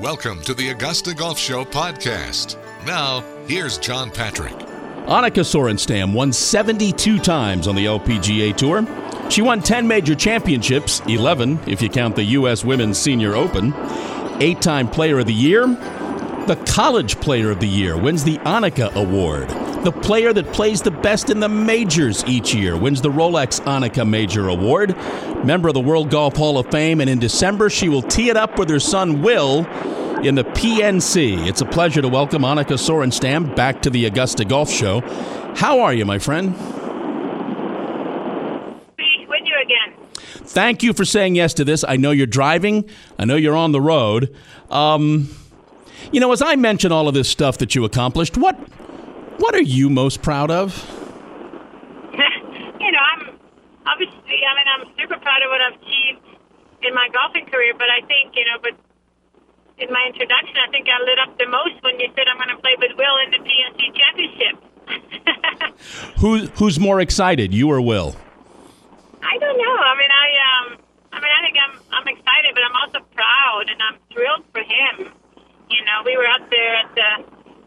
Welcome to the Augusta Golf Show podcast. Now, here's John Patrick. Annika Sorenstam won 72 times on the LPGA Tour. She won 10 major championships, 11 if you count the U.S. Women's Senior Open. Eight time Player of the Year. The College Player of the Year wins the Annika Award. The player that plays the best in the majors each year wins the Rolex Annika Major Award. Member of the World Golf Hall of Fame, and in December she will tee it up with her son Will in the PNC. It's a pleasure to welcome Annika Sorenstam back to the Augusta Golf Show. How are you, my friend? with you again. Thank you for saying yes to this. I know you're driving. I know you're on the road. Um, you know, as I mention all of this stuff that you accomplished, what what are you most proud of? you know, I'm obviously, I mean, I'm super proud of what I've achieved in my golfing career, but I think, you know, but in my introduction, I think I lit up the most when you said I'm going to play with Will in the PNC Championship. Who, who's more excited, you or Will? I don't know. I mean, I um, I mean, I think I'm I'm excited, but I'm also proud and I'm thrilled for him. You know, we were out there at the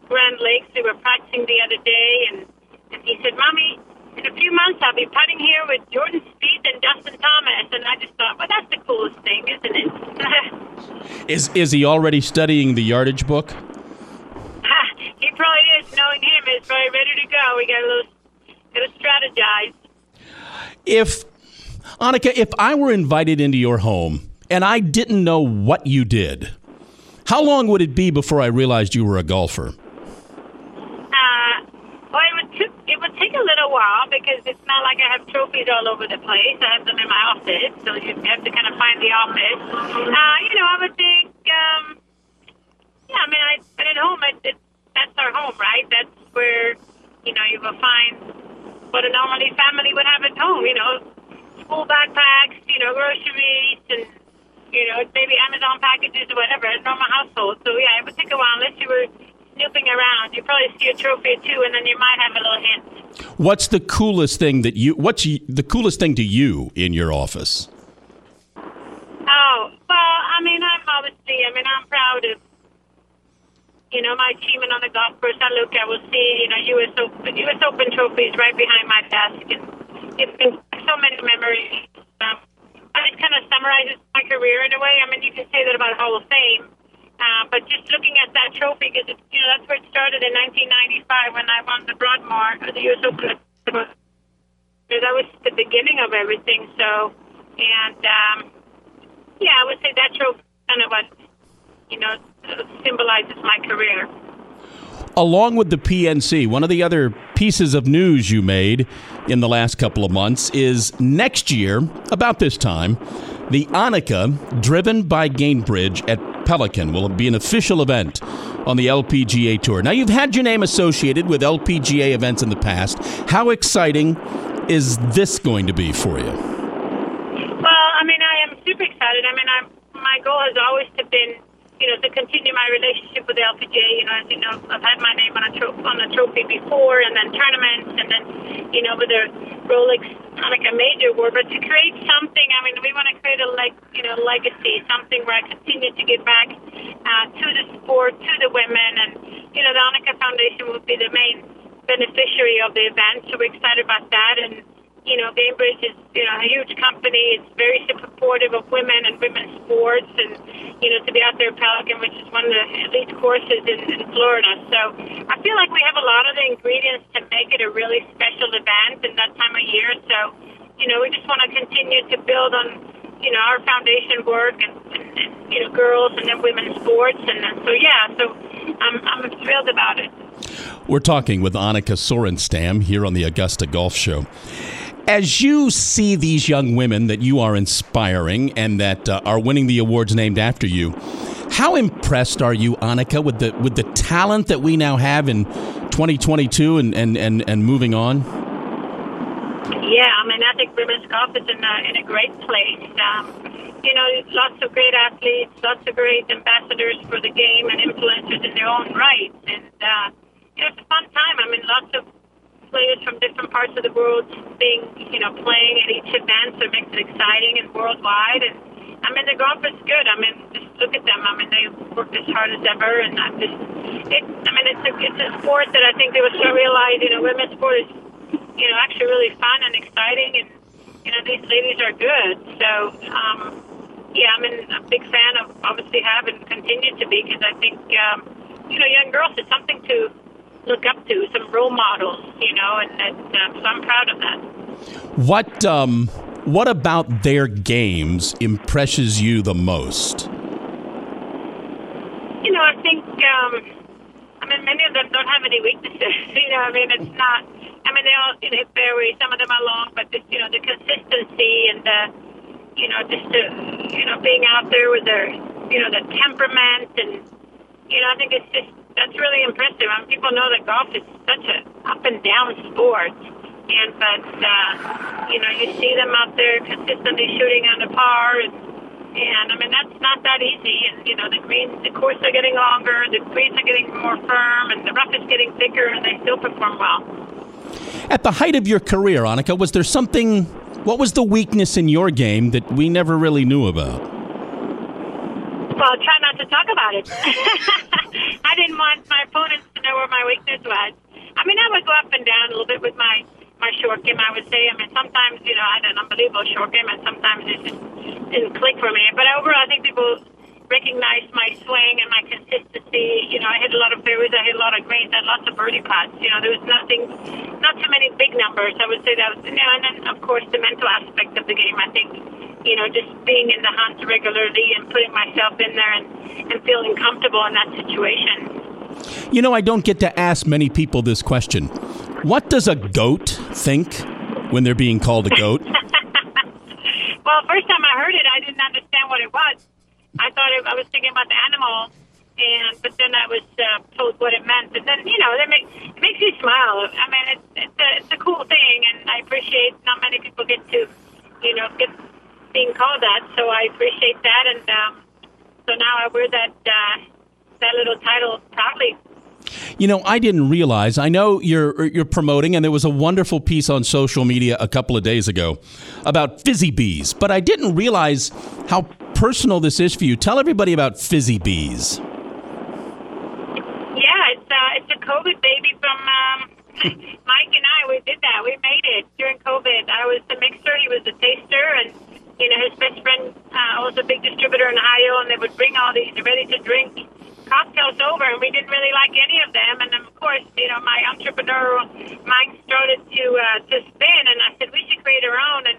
Grand Lakes. We were practicing the other day, and, and he said, Mommy, in a few months I'll be putting here with Jordan Spieth and Justin Thomas. And I just thought, well, that's the coolest thing, isn't it? is, is he already studying the yardage book? he probably is. Knowing him, he's probably ready to go. We got a little, got to strategize. If, Annika, if I were invited into your home and I didn't know what you did, how long would it be before I realized you were a golfer? Well, it would take a little while because it's not like I have trophies all over the place. I have them in my office, so you have to kind of find the office. Uh, you know, I would think, um, yeah, I mean, I, but at home, it, it, that's our home, right? That's where, you know, you will find what a normally family would have at home, you know, school backpacks, you know, groceries, and, you know, maybe Amazon packages or whatever, a normal household. So, yeah, it would take a while unless you were snooping around. You probably see a trophy or two, and then you might have a little hint. What's the coolest thing that you? What's the coolest thing to you in your office? Oh well, I mean, I'm obviously. I mean, I'm proud of you know my achievement on the golf course. I look, I will see you know U.S. Open, U.S. Open trophies right behind my desk, and it's been so many memories. Um, it kind of summarizes my career in a way. I mean, you can say that about Hall of Fame uh, but just looking at that trophy, because you know that's where it started in 1995 when I won the Broadmoor, the U.S. Open. That was the beginning of everything. So, and um, yeah, I would say that trophy kind of what you know symbolizes my career. Along with the PNC, one of the other pieces of news you made in the last couple of months is next year, about this time, the Annika, driven by Gainbridge at Pelican will be an official event on the LPGA Tour. Now, you've had your name associated with LPGA events in the past. How exciting is this going to be for you? Well, I mean, I am super excited. I mean, I'm, my goal has always been, you know, to continue my relationship with the LPGA. You know, as you know, I've had my name on a, tro- on a trophy before, and then tournaments, and then, you know, with the Rolex a major award, but to create something, I mean, we want to create a like you know legacy, something where I continue to give back uh, to the sport, to the women, and you know, the Annika Foundation will be the main beneficiary of the event. So we're excited about that, and you know, Gainbridge is you know a huge company. It's very supportive of women and women's sports, and you know, to be out there at Pelican, which is one of the elite courses in, in Florida. So I feel like we have a lot of the ingredients to make it a really special event in that time of year. So, you know, we just want to continue to build on, you know, our foundation work and, and, and you know, girls and then women's sports. And then, so, yeah, so I'm, I'm thrilled about it. We're talking with Annika Sorenstam here on the Augusta Golf Show as you see these young women that you are inspiring and that uh, are winning the awards named after you, how impressed are you, Annika, with the with the talent that we now have in 2022 and and, and, and moving on? Yeah, I mean, I think women's golf is in a, in a great place. Um, you know, lots of great athletes, lots of great ambassadors for the game and influencers in their own right. And, uh, you know, it's a fun time. I mean, lots of players from different parts of the world being, you know, playing at each event, so it makes it exciting and worldwide. And I mean, the golf is good. I mean, just look at them. I mean, they worked as hard as ever, and I just, it. I mean, it's a it's a sport that I think they were to realize. You know, women's sport is, you know, actually really fun and exciting, and you know, these ladies are good. So, um, yeah, I'm a big fan of obviously have and continue to be because I think, um, you know, young girls is something to look up to, some role models, you know, and, and uh, so I'm proud of that. What um, what about their games impresses you the most? You know, I think, um, I mean, many of them don't have any weaknesses. you know, I mean, it's not. I mean, they all you know vary. Some of them are long, but just, you know, the consistency and the, you know, just the, you know, being out there with their, you know, the temperament and, you know, I think it's just that's really impressive. I mean, people know that golf is such a up and down sport and but uh, you know you see them out there consistently shooting on the par, and, and I mean that's not that easy. And you know the greens, the course are getting longer, the greens are getting more firm, and the rough is getting thicker, and they still perform well. At the height of your career, Annika, was there something? What was the weakness in your game that we never really knew about? Well, try not to talk about it. I didn't want my opponents to know where my weakness was. I mean, I would go up and down a little bit with my my short game, I would say. I mean, sometimes, you know, I had an unbelievable short game, and sometimes it just didn't click for me. But overall, I think people recognize my swing and my consistency. You know, I hit a lot of fairways, I hit a lot of greens, I had lots of birdie putts. You know, there was nothing, not too many big numbers. I would say that was, you know, and then, of course, the mental aspect of the game. I think, you know, just being in the hunt regularly and putting myself in there and, and feeling comfortable in that situation. You know, I don't get to ask many people this question. What does a goat think when they're being called a goat? well, first time I heard it, I didn't understand what it was. I thought it, I was thinking about the animal, and but then I was uh, told what it meant, and then you know, it makes it makes you smile. I mean, it's it's a, it's a cool thing, and I appreciate not many people get to, you know, get being called that. So I appreciate that, and um, so now I wear that uh, that little title proudly. You know, I didn't realize. I know you're you're promoting, and there was a wonderful piece on social media a couple of days ago about fizzy bees, but I didn't realize how personal this is for you. Tell everybody about fizzy bees. Yeah, it's uh, it's a COVID baby from um, Mike and I. We did that. We made it during COVID. I was the mixer. He was the taster, and you know his best friend uh, was a big distributor in Ohio, and they would bring all these ready to drink cocktails over, and we didn't really like any of them. And of course, you know, my entrepreneurial mind started to uh, to spin, and I said we should create our own. And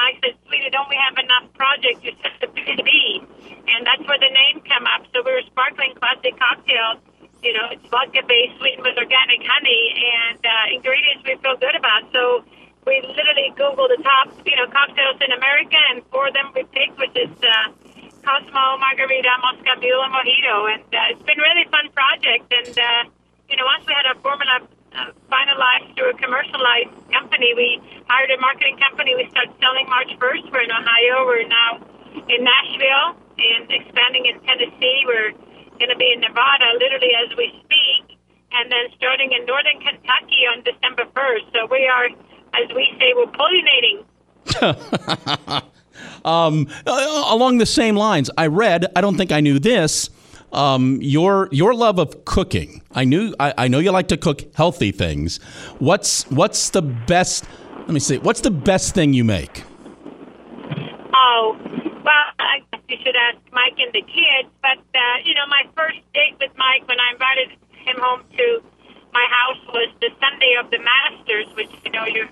Mike said, "Sweetie, don't we have enough projects? You're such a busy bee." And that's where the name came up. So we were sparkling classic cocktails. You know, it's vodka based, sweetened with organic honey, and uh, ingredients we feel good about. So we literally Googled the top, you know, cocktails in America, and four of them we picked, which is uh, Cosmo, Margarita, Moscow Mule, and Mojito. And uh, it's been a really fun project. And, uh, you know, once we had our formula uh, finalized through a commercialized company, we hired a marketing company. We started selling March 1st. We're in Ohio. We're now in Nashville and expanding in Tennessee. We're going to be in Nevada literally as we speak. And then starting in northern Kentucky on December 1st. So we are, as we say, we're pollinating. Um, uh, along the same lines, I read. I don't think I knew this. Um, your your love of cooking. I knew. I, I know you like to cook healthy things. What's what's the best? Let me see. What's the best thing you make? Oh, well, I guess you should ask Mike and the kids. But uh, you know, my first date with Mike when I invited him home to my house was the Sunday of the Masters, which you know you're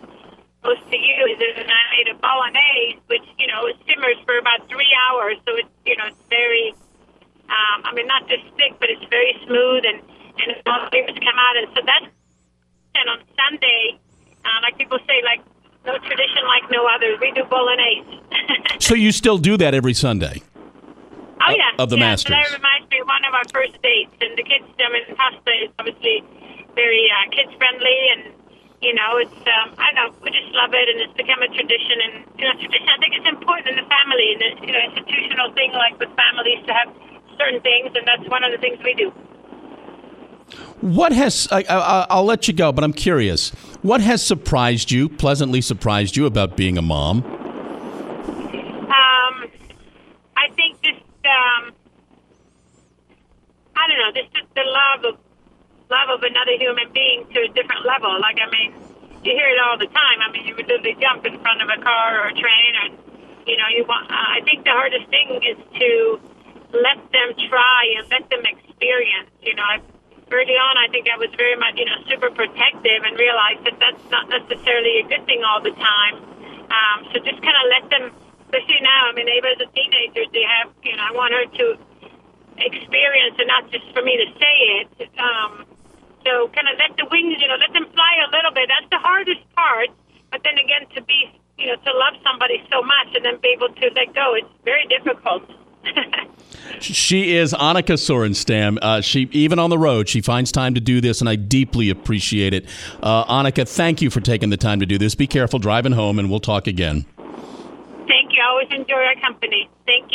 supposed to use. And I made a bolognese, which you know simmers for about three hours, so it's you know it's very. Um, I mean, not just thick, but it's very smooth, and and all the flavors come out. And so that's and on Sunday, uh, like people say, like no tradition like no other. We do bolognese. so you still do that every Sunday? Oh yeah, of the yeah, Masters. So that reminds me of one of our first dates, and the kids. I mean, pasta is obviously very uh, kids friendly, and you know, it's um, I don't know we just love it, and it's become a tradition. And you know, tradition. I think it's important in the family, and you know, institutional thing like with families to have certain things, and that's one of the things we do. What has I, I, I'll let you go, but I'm curious. What has surprised you, pleasantly surprised you about being a mom? Um, I think just um, I don't know, this just the love of love of another human being to a different level. Like I mean, you hear it all the time. I mean, you would literally jump in front of a car or a train, or you know, you want. Uh, I think the hardest thing is to let them try and let them experience. You know, I, early on, I think I was very much, you know, super protective and realized that that's not necessarily a good thing all the time. Um, so just kind of let them, especially now. I mean, Ava is a teenager. They have, you know, I want her to experience and not just for me to say it. Um, so kind of let the wings, you know, let them fly a little bit. That's the hardest part. But then again, to be, you know, to love somebody so much and then be able to let go, it's very difficult. she is Annika Sorenstam. Uh, she even on the road, she finds time to do this, and I deeply appreciate it. Uh, Annika, thank you for taking the time to do this. Be careful driving home, and we'll talk again. Thank you. I always enjoy our company. Thank